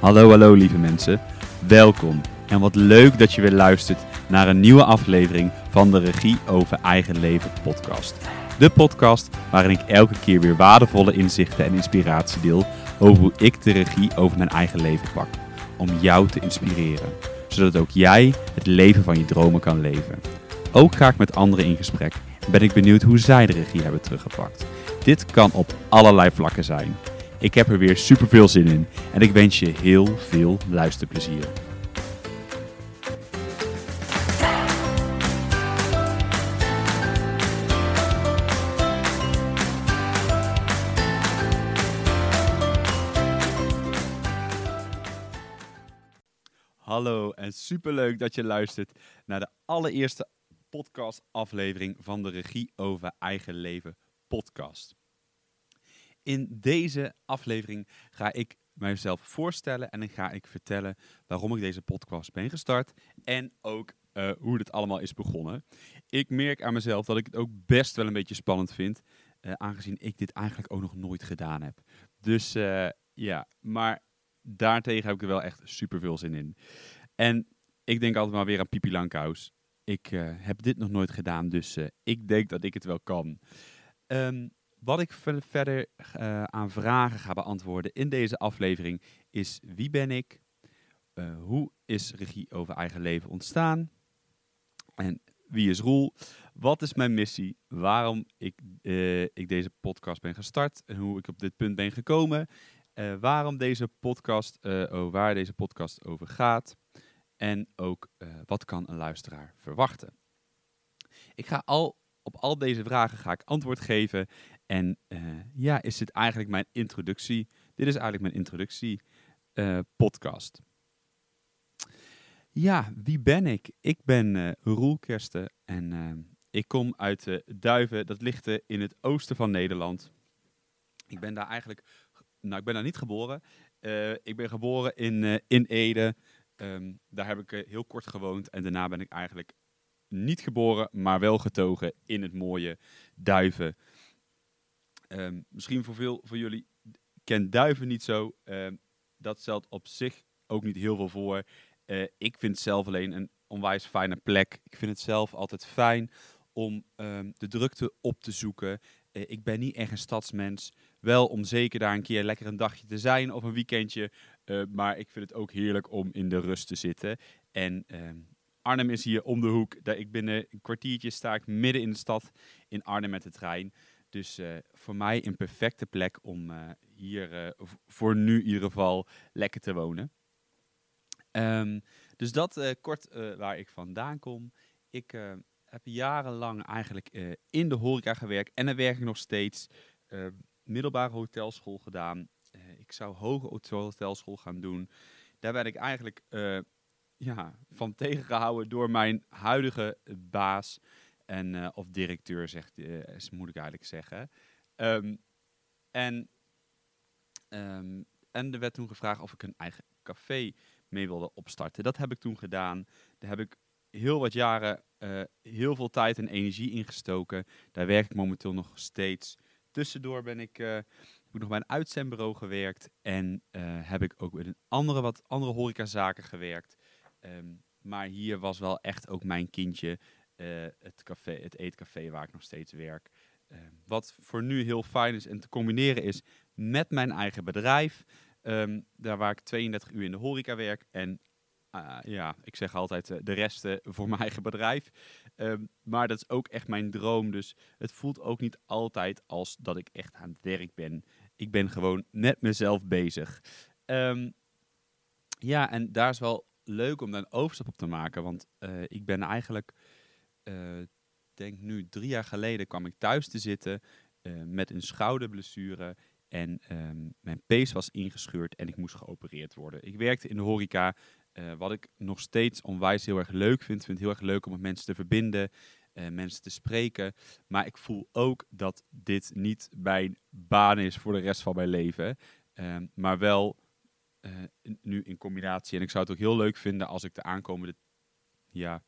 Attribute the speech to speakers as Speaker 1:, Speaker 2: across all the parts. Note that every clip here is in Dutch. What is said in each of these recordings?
Speaker 1: Hallo, hallo lieve mensen. Welkom en wat leuk dat je weer luistert naar een nieuwe aflevering van de Regie over Eigen Leven podcast. De podcast waarin ik elke keer weer waardevolle inzichten en inspiratie deel over hoe ik de regie over mijn eigen leven pak. Om jou te inspireren, zodat ook jij het leven van je dromen kan leven. Ook ga ik met anderen in gesprek en ben ik benieuwd hoe zij de regie hebben teruggepakt. Dit kan op allerlei vlakken zijn. Ik heb er weer super veel zin in en ik wens je heel veel luisterplezier. Hallo en superleuk dat je luistert naar de allereerste podcastaflevering van de Regie over Eigen Leven podcast. In deze aflevering ga ik mijzelf voorstellen en dan ga ik vertellen waarom ik deze podcast ben gestart en ook uh, hoe dit allemaal is begonnen. Ik merk aan mezelf dat ik het ook best wel een beetje spannend vind, uh, aangezien ik dit eigenlijk ook nog nooit gedaan heb. Dus uh, ja, maar daartegen heb ik er wel echt super veel zin in. En ik denk altijd maar weer aan Pipi Langkous. Ik heb dit nog nooit gedaan, dus ik denk dat ik het wel kan. Um, wat ik verder uh, aan vragen ga beantwoorden in deze aflevering is wie ben ik? Uh, hoe is regie over eigen leven ontstaan? En wie is Roel? Wat is mijn missie? Waarom ik, uh, ik deze podcast ben gestart en hoe ik op dit punt ben gekomen? waarom deze podcast, waar deze podcast over gaat? En ook wat kan een luisteraar verwachten? Ik ga al op al deze vragen ga ik antwoord geven en uh, ja, is dit eigenlijk mijn introductie? Dit is eigenlijk mijn introductie uh, podcast. Ja, wie ben ik? Ik ben uh, Roel Kersten en ik kom uit Duiven. Dat ligt in het oosten van Nederland. Ik ben daar eigenlijk, nou ik ben daar niet geboren. ik ben geboren in, in Ede. Um, daar heb ik heel kort gewoond en daarna ben ik eigenlijk niet geboren, maar wel getogen in het mooie Duiven. Um, misschien voor veel van jullie kent duiven niet zo. Um, dat stelt op zich ook niet heel veel voor. Uh, ik vind zelf alleen een onwijs fijne plek. Ik vind het zelf altijd fijn om um, de drukte op te zoeken. Uh, ik ben niet echt een stadsmens. Wel om zeker daar een keer lekker een dagje te zijn of een weekendje. Uh, maar ik vind het ook heerlijk om in de rust te zitten. En Arnhem is hier om de hoek. Ik binnen een kwartiertje sta ik midden in de stad in Arnhem met de trein. Dus uh, voor mij een perfecte plek om uh, hier uh, voor nu in ieder geval lekker te wonen. Um, dus dat kort waar ik vandaan kom. Ik heb jarenlang eigenlijk in de horeca gewerkt en dan werk ik nog steeds. middelbare hotelschool gedaan. ik zou hoge hotelschool gaan doen. Daar werd ik eigenlijk ja, van tegengehouden door mijn huidige baas. En, uh, of directeur, zegt, uh, moet ik eigenlijk zeggen. Um, en, um, en er werd toen gevraagd of ik een eigen café mee wilde opstarten. Dat heb ik toen gedaan. Daar heb ik heel wat jaren uh, heel veel tijd en energie in gestoken. Daar werk ik momenteel nog steeds. Tussendoor ben ik, heb nog bij een uitzendbureau gewerkt. En heb ik ook met een andere, wat andere horecazaken gewerkt. Um, maar hier was wel echt ook mijn kindje. Uh, het, café, het eetcafé waar ik nog steeds werk. Uh, wat voor nu heel fijn is en te combineren is met mijn eigen bedrijf. Um, daar waar ik 32 uur in de horeca werk. En uh, ja, ik zeg altijd uh, de rest voor mijn eigen bedrijf. Um, maar dat is ook echt mijn droom. Dus het voelt ook niet altijd als dat ik echt aan het werk ben. Ik ben gewoon net mezelf bezig. Ja, en daar is wel leuk om daar een overstap op te maken. Want ik ben eigenlijk denk nu drie jaar geleden kwam ik thuis te zitten uh, met een schouderblessure. En um, mijn pees was ingescheurd en ik moest geopereerd worden. Ik werkte in de horeca, uh, wat ik nog steeds onwijs heel erg leuk vind. Ik vind het heel erg leuk om met mensen te verbinden, mensen te spreken. Maar ik voel ook dat dit niet mijn baan is voor de rest van mijn leven. Um, maar wel nu in combinatie. En ik zou het ook heel leuk vinden als ik de aankomende ja,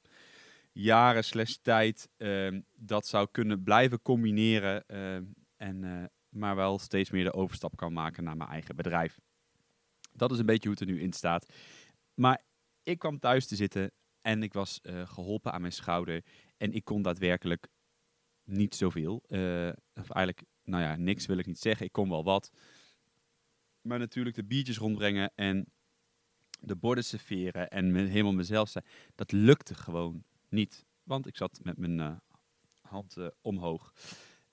Speaker 1: jaren slash tijd uh, dat zou kunnen blijven combineren. Uh, en, uh, maar wel steeds meer de overstap kan maken naar mijn eigen bedrijf. Dat is een beetje hoe het er nu in staat. Maar ik kwam thuis te zitten en ik was eh, geholpen aan mijn schouder. En ik kon daadwerkelijk niet zoveel. Uh, of eigenlijk, nou ja, niks wil ik niet zeggen. Ik kon wel wat. Maar natuurlijk de biertjes rondbrengen en de borden serveren en helemaal mezelf zijn. Dat lukte gewoon niet. Want ik zat met mijn uh, hand omhoog.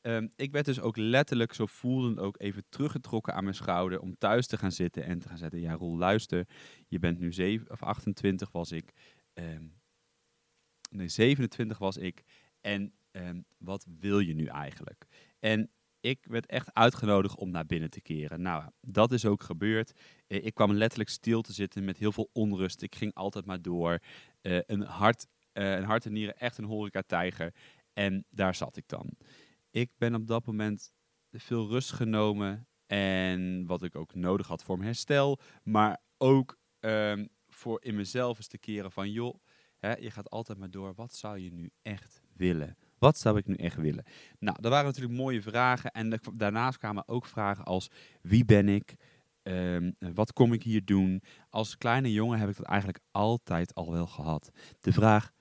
Speaker 1: Ehm, ik werd dus ook letterlijk, zo voelend ook, even teruggetrokken aan mijn schouder om thuis te gaan zitten en te gaan zeggen, ja Roel, luister, je bent nu 7 of 28 was ik. Um, nee, 27 was ik. En um, wat wil je nu eigenlijk? En ik werd echt uitgenodigd om naar binnen te keren. Nou, dat is ook gebeurd. Uh, ik kwam letterlijk stil te zitten met heel veel onrust. Ik ging altijd maar door. Een, hart, uh, een hart en nieren, echt een horeca-tijger. En daar zat ik dan ik ben op dat moment veel rust genomen. En wat ik ook nodig had voor mijn herstel. Maar ook um, voor in mezelf eens te keren van... joh, hè, je gaat altijd maar door. Wat zou je nu echt willen? Wat zou ik nu echt willen? Nou, dat waren natuurlijk mooie vragen. En daarnaast kwamen ook vragen als... wie ben ik? Um, wat kom ik hier doen? Als kleine jongen heb ik dat eigenlijk altijd al wel gehad. De vraag,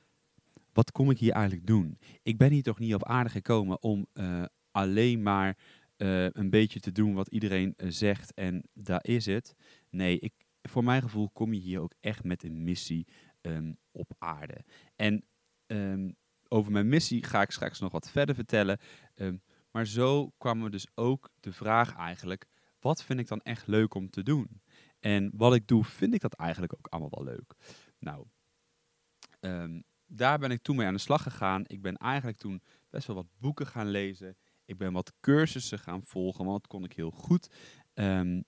Speaker 1: wat kom ik hier eigenlijk doen? Ik ben hier toch niet op aarde gekomen om uh, alleen maar uh, een beetje te doen wat iedereen uh, zegt en daar is het. Nee, ik, voor mijn gevoel kom je hier ook echt met een missie um, op aarde. En um, over mijn missie ga ik straks nog wat verder vertellen. Um, maar zo kwam er dus ook de vraag eigenlijk, wat vind ik dan echt leuk om te doen? En wat ik doe, vind ik dat eigenlijk ook allemaal wel leuk? Nou, daar ben ik toen mee aan de slag gegaan. Ik ben eigenlijk toen best wel wat boeken gaan lezen. Ik ben wat cursussen gaan volgen, want dat kon ik heel goed. Um,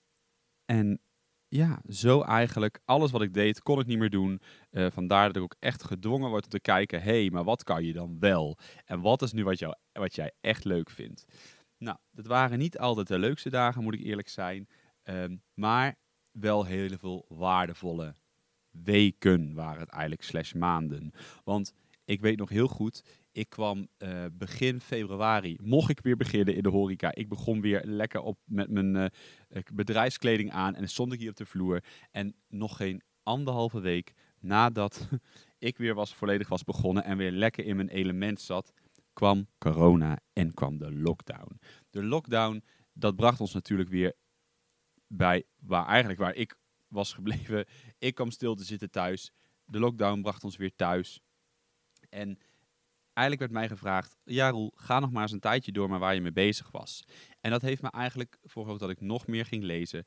Speaker 1: en ja, zo eigenlijk alles wat ik deed, kon ik niet meer doen. Uh, vandaar dat ik ook echt gedwongen word om te kijken, hé, hey, maar wat kan je dan wel? En wat is nu wat, jou, wat jij echt leuk vindt? Nou, dat waren niet altijd de leukste dagen, moet ik eerlijk zijn. Um, maar wel heel veel waardevolle weken waren het eigenlijk, slash maanden. Want ik weet nog heel goed, ik kwam uh, begin februari, mocht ik weer beginnen in de horeca. Ik begon weer lekker op met mijn uh, bedrijfskleding aan en stond ik hier op de vloer. En nog geen anderhalve week nadat ik weer was, volledig was begonnen en weer lekker in mijn element zat, kwam corona en kwam de lockdown. De lockdown, dat bracht ons natuurlijk weer bij waar eigenlijk waar ik was gebleven. Ik kwam stil te zitten thuis. De lockdown bracht ons weer thuis. En eigenlijk werd mij gevraagd: Ja, Roel, ga nog maar eens een tijdje door maar waar je mee bezig was. En dat heeft me eigenlijk voor dat ik nog meer ging lezen,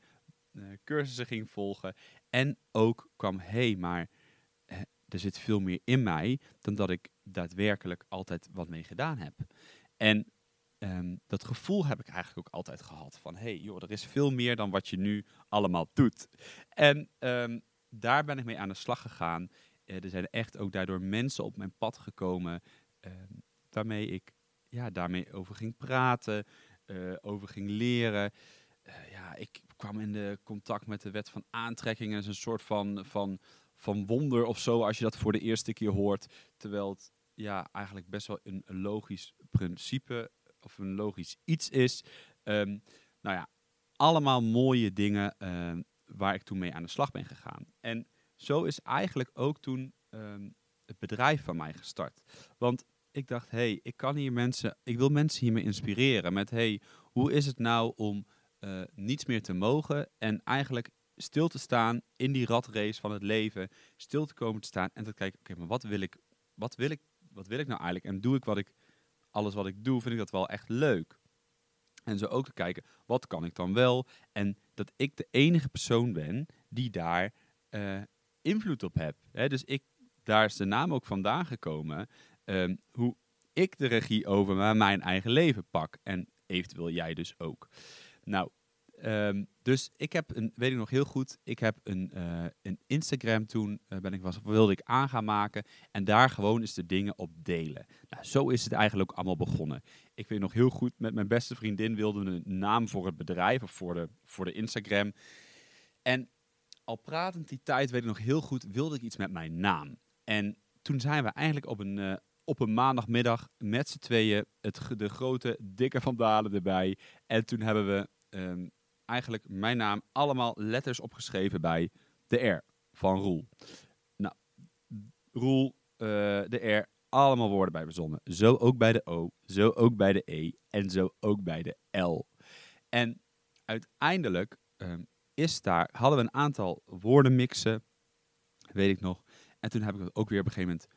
Speaker 1: uh, cursussen ging volgen. En ook kwam: hé, hey, maar uh, er zit veel meer in mij dan dat ik daadwerkelijk altijd wat mee gedaan heb. En um, dat gevoel heb ik eigenlijk ook altijd gehad. Van, hé, hey, joh, er is veel meer dan wat je nu allemaal doet. En um, daar ben ik mee aan de slag gegaan. Uh, er zijn echt ook daardoor mensen op mijn pad gekomen... Um, waarmee ik ja, daarmee over ging praten, uh, over ging leren. Uh, ja, ik kwam in de contact met de wet van aantrekking. Dat is een soort van, van, van wonder of zo, als je dat voor de eerste keer hoort. Terwijl het ja, eigenlijk best wel een logisch principe of een logisch iets is. Um, nou ja, allemaal mooie dingen um, waar ik toen mee aan de slag ben gegaan. En zo is eigenlijk ook toen um, het bedrijf van mij gestart. Want ik dacht, hé, hey, ik kan hier mensen, ik wil mensen hiermee inspireren met, hey, hoe is het nou om uh, niets meer te mogen en eigenlijk stil te staan in die ratrace van het leven, stil te komen te staan en te kijken, oké, maar wat wil ik, wat wil ik, wat wil ik nou eigenlijk en doe ik wat ik alles wat ik doe, vind ik dat wel echt leuk. En zo ook te kijken, wat kan ik dan wel? En dat ik de enige persoon ben die daar uh, invloed op heb. Dus ik, daar is de naam ook vandaan gekomen. Um, hoe ik de regie over mijn eigen leven pak. En eventueel jij dus ook. Nou, Um, dus ik heb een, weet ik nog heel goed, ik heb een, uh, een Instagram toen, uh, ben ik was, wilde ik aan gaan maken. En daar gewoon eens de dingen op delen. Nou, zo is het eigenlijk ook allemaal begonnen. Ik weet nog heel goed, met mijn beste vriendin wilden we een naam voor het bedrijf of voor de, voor de Instagram. En al pratend die tijd, weet ik nog heel goed, wilde ik iets met mijn naam. En toen zijn we eigenlijk op een, uh, op een maandagmiddag met z'n tweeën het, de grote dikke Van Dalen erbij. En toen hebben we um, eigenlijk mijn naam allemaal letters opgeschreven bij de R van Roel. Nou, Roel, eh, de R, allemaal woorden bij verzonnen. Zo ook bij de O, zo ook bij de E en zo ook bij de L. En uiteindelijk ehm, is daar, hadden we een aantal woordenmixen, weet ik nog. En toen heb ik het ook weer op een gegeven moment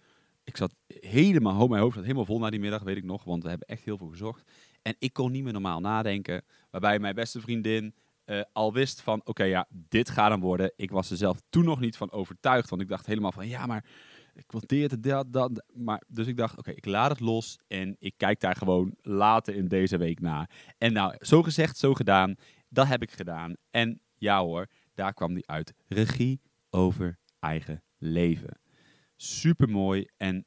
Speaker 1: ik zat helemaal, mijn hoofd zat helemaal vol na die middag, weet ik nog, want we hebben echt heel veel gezocht. En ik kon niet meer normaal nadenken, waarbij mijn beste vriendin uh, al wist van, oké ja, dit gaat hem worden. Ik was er zelf toen nog niet van overtuigd, want ik dacht helemaal van, ja maar, ik wil dit, dat, dat. Maar, dus ik dacht, oké, ik laat het los en ik kijk daar gewoon later in deze week naar. En nou, zo gezegd, zo gedaan, dat heb ik gedaan. En ja hoor, daar kwam die uit. Regie over eigen leven super mooi. En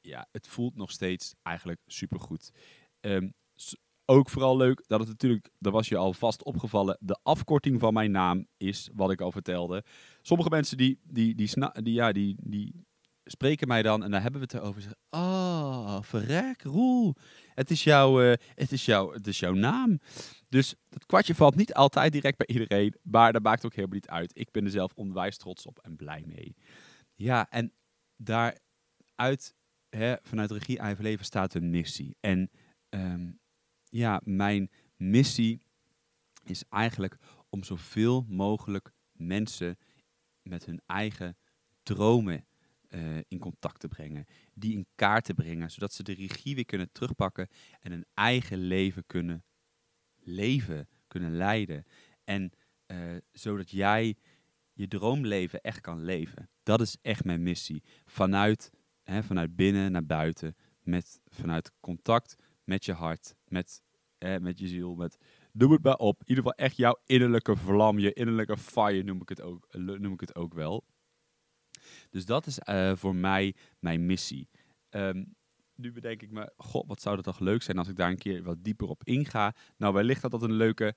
Speaker 1: ja, het voelt nog steeds eigenlijk super goed. Ook vooral leuk dat het natuurlijk, dat was je al vast opgevallen, de afkorting van mijn naam is wat ik al vertelde. Sommige mensen die, die, die, die, ja, die, die spreken mij dan en dan hebben we het erover. Zeggen, oh, verrek, Roel. Het is, jouw, uh, het, is jouw, het is jouw naam. Dus het kwartje valt niet altijd direct bij iedereen, maar dat maakt ook helemaal niet uit. Ik ben er zelf onwijs trots op en blij mee. Ja, en daaruit, hè, vanuit regie eigen leven staat een missie. En ehm, ja, mijn missie is eigenlijk om zoveel mogelijk mensen met hun eigen dromen uh, in contact te brengen. Die in kaart te brengen, zodat ze de regie weer kunnen terugpakken en een eigen leven kunnen leven, kunnen leiden. En uh, zodat jij je droomleven echt kan leven. Dat is echt mijn missie. Vanuit, hè, vanuit binnen naar buiten. Met, vanuit contact met je hart. Met, hè, met je ziel. Met, noem het maar op. In ieder geval echt jouw innerlijke vlam. Je innerlijke fire noem ik het ook, noem ik het ook wel. Dus dat is uh, voor mij mijn missie. Um, nu bedenk ik me, god, wat zou dat toch leuk zijn als ik daar een keer wat dieper op inga. Nou, wellicht dat dat een leuke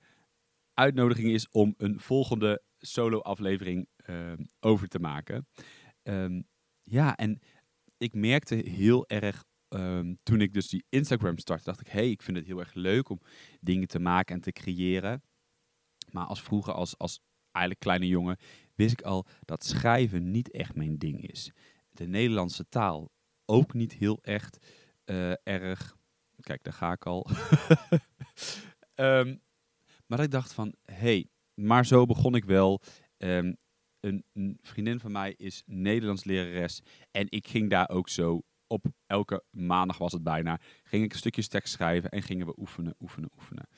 Speaker 1: uitnodiging is om een volgende solo-aflevering ehm, over te maken. Ehm, ja, en ik merkte heel erg ehm, toen ik dus die Instagram startte, dacht ik, hey, ik vind het heel erg leuk om dingen te maken en te creëren. Maar als vroeger, als, als eigenlijk kleine jongen, wist ik al dat schrijven niet echt mijn ding is. De Nederlandse taal ook niet heel echt uh, erg. Kijk, daar ga ik al. maar ik dacht van, hey, maar zo begon ik wel. Ehm, een, een, vriendin van mij is Nederlands lerares. En ik ging daar ook zo op elke maandag was het bijna. Ging ik stukjes tekst schrijven en gingen we oefenen, oefenen, oefenen.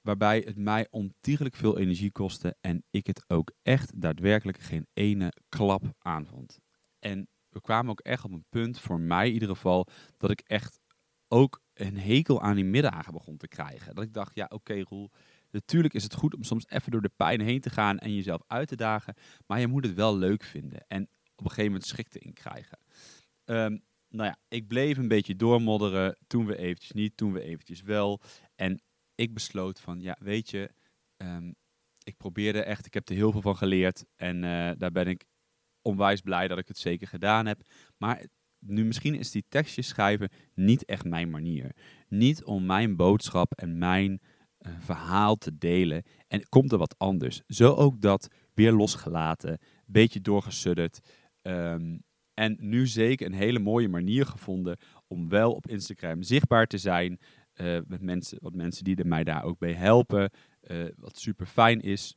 Speaker 1: Waarbij het mij ontiegelijk veel energie kostte en ik het ook echt daadwerkelijk geen ene klap aanvond. En we kwamen ook echt op een punt, voor mij in ieder geval, dat ik echt ook een hekel aan die middagen begon te krijgen. Dat ik dacht, ja oké Roel, Natuurlijk is het goed om soms even door de pijn heen te gaan en jezelf uit te dagen. Maar je moet het wel leuk vinden en op een gegeven moment schikte in krijgen. Um, nou ja, ik bleef een beetje doormodderen. Toen we eventjes niet, toen we eventjes wel. En ik besloot van, ja, weet je, um, ik probeerde echt, ik heb er heel veel van geleerd. En uh, daar ben ik onwijs blij dat ik het zeker gedaan heb. Maar nu misschien is die tekstjes schrijven niet echt mijn manier. Niet om mijn boodschap en mijn verhaal te delen. En komt er wat anders. Zo ook dat weer losgelaten, beetje doorgesudderd. Ehm, en nu zeker een hele mooie manier gevonden om wel op Instagram zichtbaar te zijn. Uh, met mensen, wat mensen die mij daar ook bij helpen. Uh, wat super fijn is.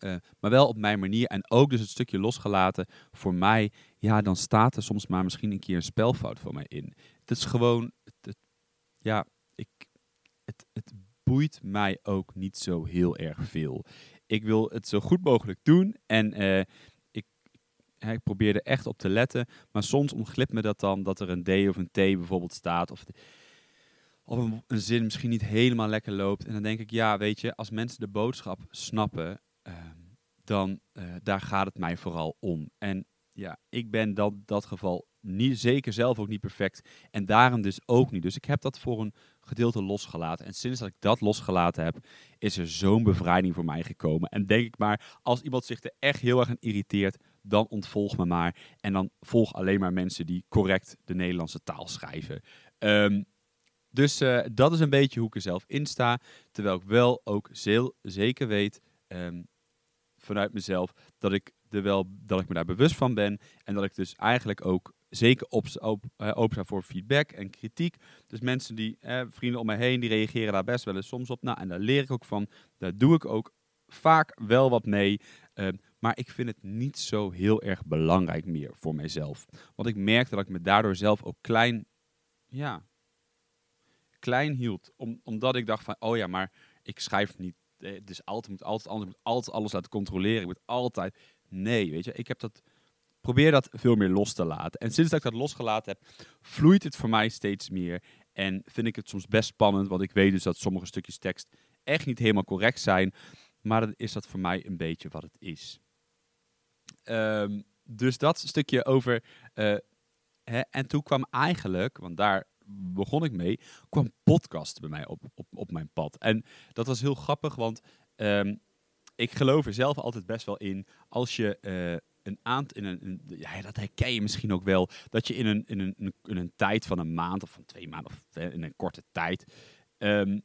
Speaker 1: Uh, maar wel op mijn manier. En ook dus het stukje losgelaten. Voor mij, ja, dan staat er soms maar misschien een keer een spelfout voor mij in. Het is gewoon, ja, ik, het, het boeit mij ook niet zo heel erg veel. Ik wil het zo goed mogelijk doen en ik, ik probeer er echt op te letten. Maar soms ontglipt me dat dan dat er een D of een T bijvoorbeeld staat. Of, een, zin misschien niet helemaal lekker loopt. En dan denk ik, ja, weet je, als mensen de boodschap snappen, uh, dan uh, daar gaat het mij vooral om. En ja, ik ben dan dat geval niet, zeker zelf ook niet perfect. En daarom dus ook niet. Dus ik heb dat voor een gedeelte losgelaten. En sinds dat ik dat losgelaten heb, is er zo'n bevrijding voor mij gekomen. En denk ik maar, als iemand zich er echt heel erg aan irriteert, dan ontvolg me maar. En dan volg alleen maar mensen die correct de Nederlandse taal schrijven. Um, dus eh, dat is een beetje hoe ik er zelf in sta. Terwijl ik wel ook zeker weet ehm, vanuit mezelf dat ik, er wel, dat ik me daar bewust van ben. En dat ik dus eigenlijk ook zeker op, op, uh, open sta voor feedback en kritiek. Dus mensen die, eh, vrienden om mij heen, die reageren daar best wel eens soms op. Nou, en daar leer ik ook van. Daar doe ik ook vaak wel wat mee. Ehm, maar ik vind het niet zo heel erg belangrijk meer voor mijzelf. Want ik merk dat ik me daardoor zelf ook klein, ja, klein hield. Om, omdat ik dacht van, oh ja, maar ik schrijf niet. Dus altijd moet altijd anders, moet altijd alles laten controleren. Ik moet altijd. Nee, weet je, ik heb dat. Probeer dat veel meer los te laten. En sinds dat ik dat losgelaten heb, vloeit het voor mij steeds meer. En vind ik het soms best spannend, want ik weet dus dat sommige stukjes tekst echt niet helemaal correct zijn. Maar is dat voor mij een beetje wat het is. Um, dus dat stukje over. Uh, hè, en toen kwam eigenlijk, want daar begon ik mee, kwam podcast bij mij op, op, op mijn pad. En dat was heel grappig, want um, ik geloof er zelf altijd best wel in. Als je uh, een aantal, in een, ja, dat herken je misschien ook wel, dat je in een, in een, in een tijd van een maand of van twee maanden of in een korte tijd, um,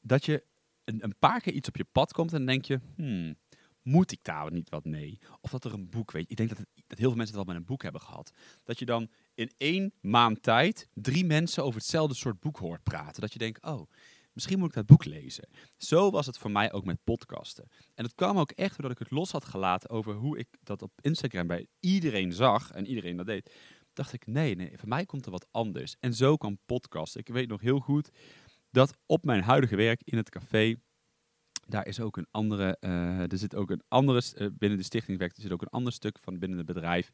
Speaker 1: dat je een, een, paar keer iets op je pad komt en dan denk je, hmm, moet ik daar niet wat mee? Of dat er een boek, weet ik denk dat, dat heel veel mensen het al met een boek hebben gehad. Dat je dan in één maand tijd drie mensen over hetzelfde soort boek hoort praten. Dat je denkt, oh, misschien moet ik dat boek lezen. Zo was het voor mij ook met podcasten. En het kwam ook echt doordat ik het los had gelaten over hoe ik dat op Instagram bij iedereen zag en iedereen dat deed. Dacht ik, nee, nee, voor mij komt er wat anders. En zo kwam podcasten. Ik weet nog heel goed dat op mijn huidige werk in het café daar is ook een andere, uh, er zit ook een andere, uh, binnen de stichtingwerk, er zit ook een ander stuk van binnen het bedrijf.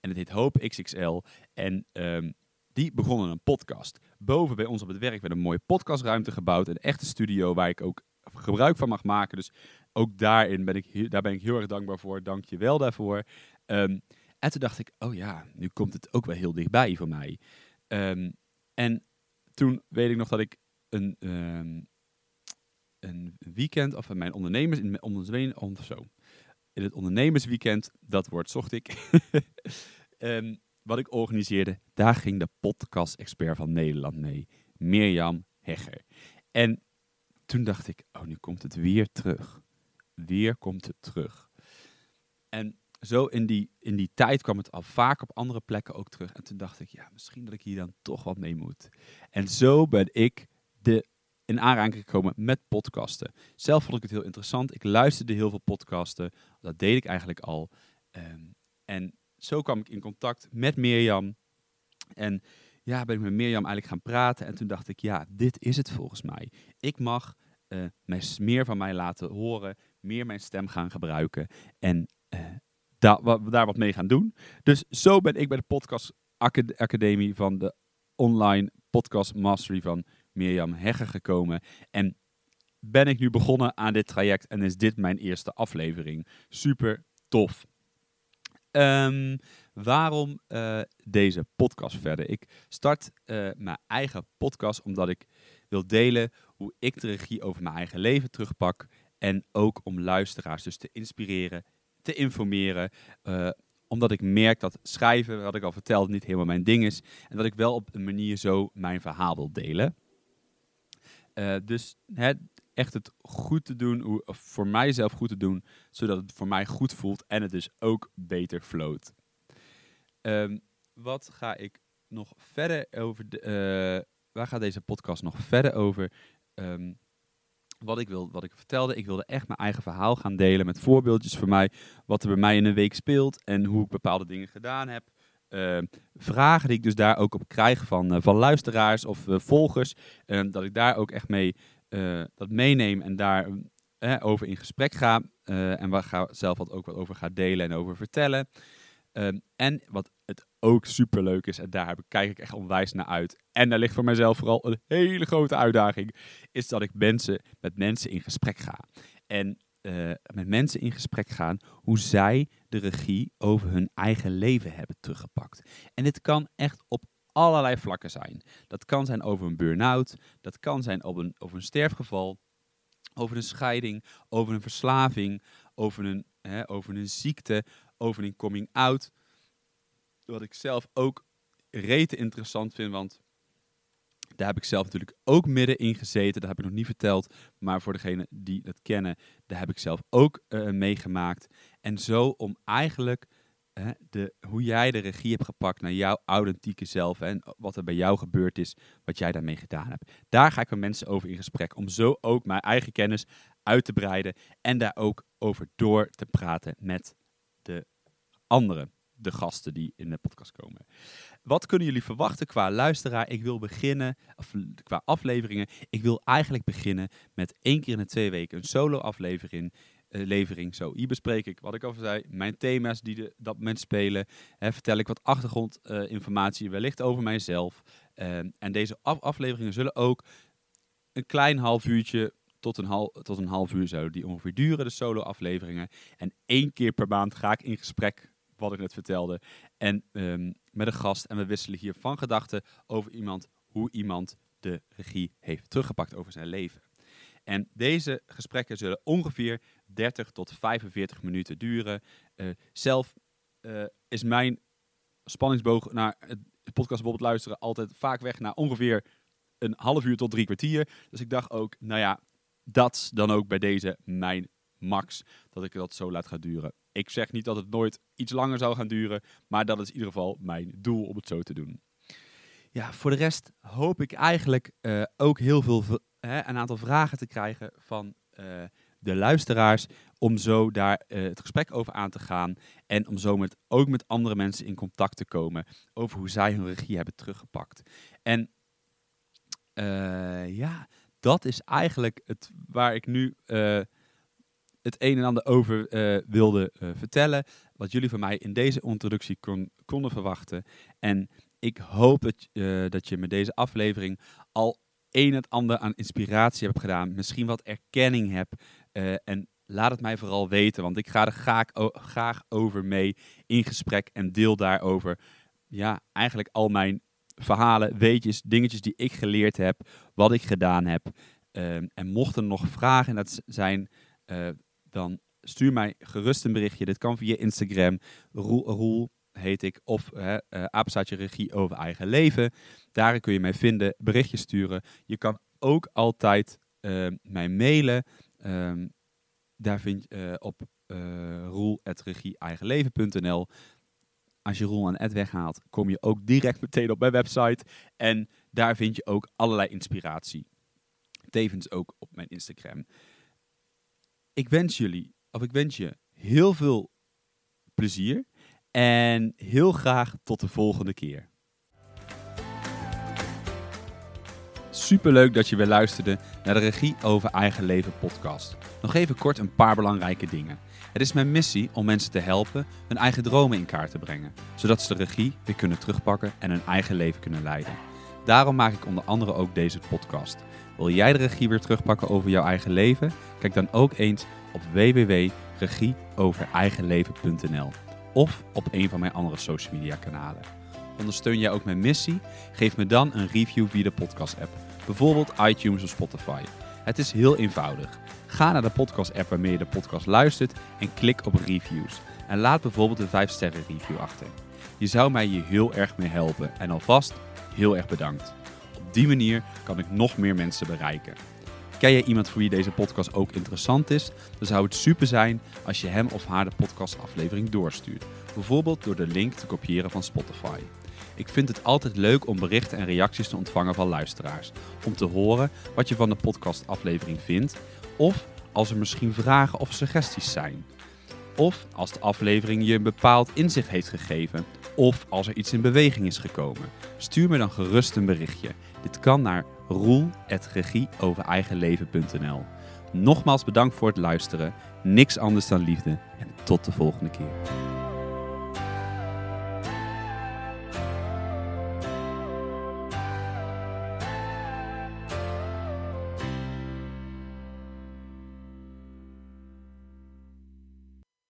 Speaker 1: En het heet Hoop XXL. En um, die begonnen een podcast. Boven bij ons op het werk werd een mooie podcastruimte gebouwd. Een echte studio waar ik ook gebruik van mag maken. Dus ook daarin ben ik, daar ben ik heel erg dankbaar voor. Dank je wel daarvoor. Um, en toen dacht ik, oh ja, nu komt het ook wel heel dichtbij voor mij. Um, en toen weet ik nog dat ik een, um, een weekend, of mijn ondernemers, in zo. In het ondernemersweekend, dat woord zocht ik, um, wat ik organiseerde, daar ging de podcast-expert van Nederland mee, Mirjam Hegger. En toen dacht ik, oh, nu komt het weer terug. Weer komt het terug. En zo in die, in die tijd kwam het al vaak op andere plekken ook terug. En toen dacht ik, ja, misschien dat ik hier dan toch wat mee moet. En zo ben ik in aanraking gekomen met podcasten. Zelf vond ik het heel interessant. Ik luisterde heel veel podcasten. Dat deed ik eigenlijk al. Um, en zo kwam ik in contact met Mirjam. En ja, ben ik met Mirjam eigenlijk gaan praten. En toen dacht ik, ja, dit is het volgens mij. Ik mag uh, meer van mij laten horen. Meer mijn stem gaan gebruiken. En da daar wat mee gaan doen. Dus zo ben ik bij de podcast academie van de online podcast mastery van Mirjam Hegger gekomen. En ben ik nu begonnen aan dit traject en is dit mijn eerste aflevering. Super tof. Um, waarom uh, deze podcast verder? Ik start uh, mijn eigen podcast omdat ik wil delen hoe ik de regie over mijn eigen leven terugpak. En ook om luisteraars dus te inspireren, te informeren. Uh, omdat ik merk dat schrijven, wat ik al vertelde, niet helemaal mijn ding is. En dat ik wel op een manier zo mijn verhaal wil delen. Uh, dus echt het goed te doen, voor mijzelf goed te doen, zodat het voor mij goed voelt en het dus ook beter float. Um, wat ga ik nog verder over, de, uh, waar gaat deze podcast nog verder over? Um, wat ik, wil, wat ik vertelde, ik wilde echt mijn eigen verhaal gaan delen met voorbeeldjes voor mij, wat er bij mij in een week speelt en hoe ik bepaalde dingen gedaan heb. Uh, vragen die ik dus daar ook op krijg van, uh, van luisteraars of uh, volgers. dat ik daar ook echt mee dat meeneem en daar over in gesprek ga. en waar ga zelf wat ook wat over ga delen en over vertellen. Ehm, en wat het ook super leuk is, en daar kijk ik echt onwijs naar uit. En daar ligt voor mijzelf vooral een hele grote uitdaging, is dat ik mensen, met mensen in gesprek ga. En met mensen in gesprek gaan hoe zij de regie over hun eigen leven hebben teruggepakt. En dit kan echt op allerlei vlakken zijn. Dat kan zijn over een burn-out, dat kan zijn over een, over een sterfgeval, over een scheiding, over een verslaving, over een, hè, over een ziekte, over een coming out. Wat ik zelf ook rete interessant vind, want Daar heb ik zelf natuurlijk ook middenin gezeten. Dat heb ik nog niet verteld. Maar voor degenen die het kennen, daar heb ik zelf ook uh, meegemaakt. En zo om eigenlijk hè, de, hoe jij de regie hebt gepakt naar jouw authentieke zelf. En wat er bij jou gebeurd is, wat jij daarmee gedaan hebt. Daar ga ik met mensen over in gesprek. Om zo ook mijn eigen kennis uit te breiden. En daar ook over door te praten met de anderen. De gasten die in de podcast komen. Wat kunnen jullie verwachten qua luisteraar? Ik wil beginnen, of, qua afleveringen. Ik wil eigenlijk beginnen met één keer in de twee weken een solo aflevering. Uh, levering. Zo, hier bespreek ik wat ik al zei, mijn thema's die de, dat moment spelen. Vertel ik wat achtergrondinformatie, wellicht over mijzelf. Uh, en deze af afleveringen zullen ook een klein half uurtje tot een, half, tot een half uur zo, die ongeveer duren, de solo afleveringen. En één keer per maand ga ik in gesprek wat ik net vertelde. En um, met een gast. En we wisselen hier van gedachten over iemand, hoe iemand de regie heeft teruggepakt over zijn leven. En deze gesprekken zullen ongeveer 30 tot 45 minuten duren. Uh, zelf uh, is mijn spanningsboog naar het podcast bijvoorbeeld luisteren altijd vaak weg naar ongeveer een half uur tot drie kwartier. Dus ik dacht ook, nou ja, dat dan ook bij deze mijn max. Dat ik dat zo laat gaan duren. Ik zeg niet dat het nooit iets langer zou gaan duren, maar dat is in ieder geval mijn doel om het zo te doen. Ja, voor de rest hoop ik eigenlijk uh, ook heel veel, een aantal vragen te krijgen van uh, de luisteraars. Om zo daar uh, het gesprek over aan te gaan. En om zo met, ook met andere mensen in contact te komen over hoe zij hun regie hebben teruggepakt. En ja, dat is eigenlijk het waar ik nu het een en ander over wilde vertellen. Wat jullie van mij in deze introductie kon, konden verwachten. En ik hoop uh, dat je met deze aflevering al een en ander aan inspiratie hebt gedaan. Misschien wat erkenning hebt. en laat het mij vooral weten, want ik ga er graag, graag over mee in gesprek en deel daarover. Ja, eigenlijk al mijn verhalen, weetjes, dingetjes die ik geleerd heb, wat ik gedaan heb. Ehm, en mochten er nog vragen dat zijn, uh, dan stuur mij gerust een berichtje. Dit kan via Instagram. Roel, Roel heet ik. Of uh, apenstaatje regie over eigen leven. Daar kun je mij vinden. Berichtjes sturen. Je kan ook altijd uh, mij mailen. Um, daar vind je uh, op uh. Als je Roel en Ed weghaalt, kom je ook direct meteen op mijn website. En daar vind je ook allerlei inspiratie. Tevens ook op mijn Instagram ik wens jullie, of ik wens je heel veel plezier. En heel graag tot de volgende keer. Superleuk dat je weer luisterde naar de Regie over Eigen Leven podcast. Nog even kort een paar belangrijke dingen. Het is mijn missie om mensen te helpen hun eigen dromen in kaart te brengen, zodat ze de regie weer kunnen terugpakken en hun eigen leven kunnen leiden. Daarom maak ik onder andere ook deze podcast. Wil jij de regie weer terugpakken over jouw eigen leven? Kijk dan ook eens op www.regieovereigenleven.nl of op een van mijn andere social media kanalen. Ondersteun jij ook mijn missie? Geef me dan een review via de podcast app, bijvoorbeeld iTunes of Spotify. Het is heel eenvoudig. Ga naar de podcast app waarmee je de podcast luistert en klik op reviews. En laat bijvoorbeeld een 5 sterren review achter. Je zou mij hier heel erg mee helpen en alvast heel erg bedankt. Op die manier kan ik nog meer mensen bereiken. Ken je iemand voor wie deze podcast ook interessant is? Dan zou het super zijn als je hem of haar de podcastaflevering doorstuurt. Bijvoorbeeld door de link te kopiëren van Spotify. Ik vind het altijd leuk om berichten en reacties te ontvangen van luisteraars. Om te horen wat je van de podcastaflevering vindt. Of als er misschien vragen of suggesties zijn. Of als de aflevering je een bepaald inzicht heeft gegeven. Of als er iets in beweging is gekomen. Stuur me dan gerust een berichtje. Dit kan naar roel.regieovereigenleven.nl Nogmaals bedankt voor het luisteren. Niks anders dan liefde. En tot de volgende keer.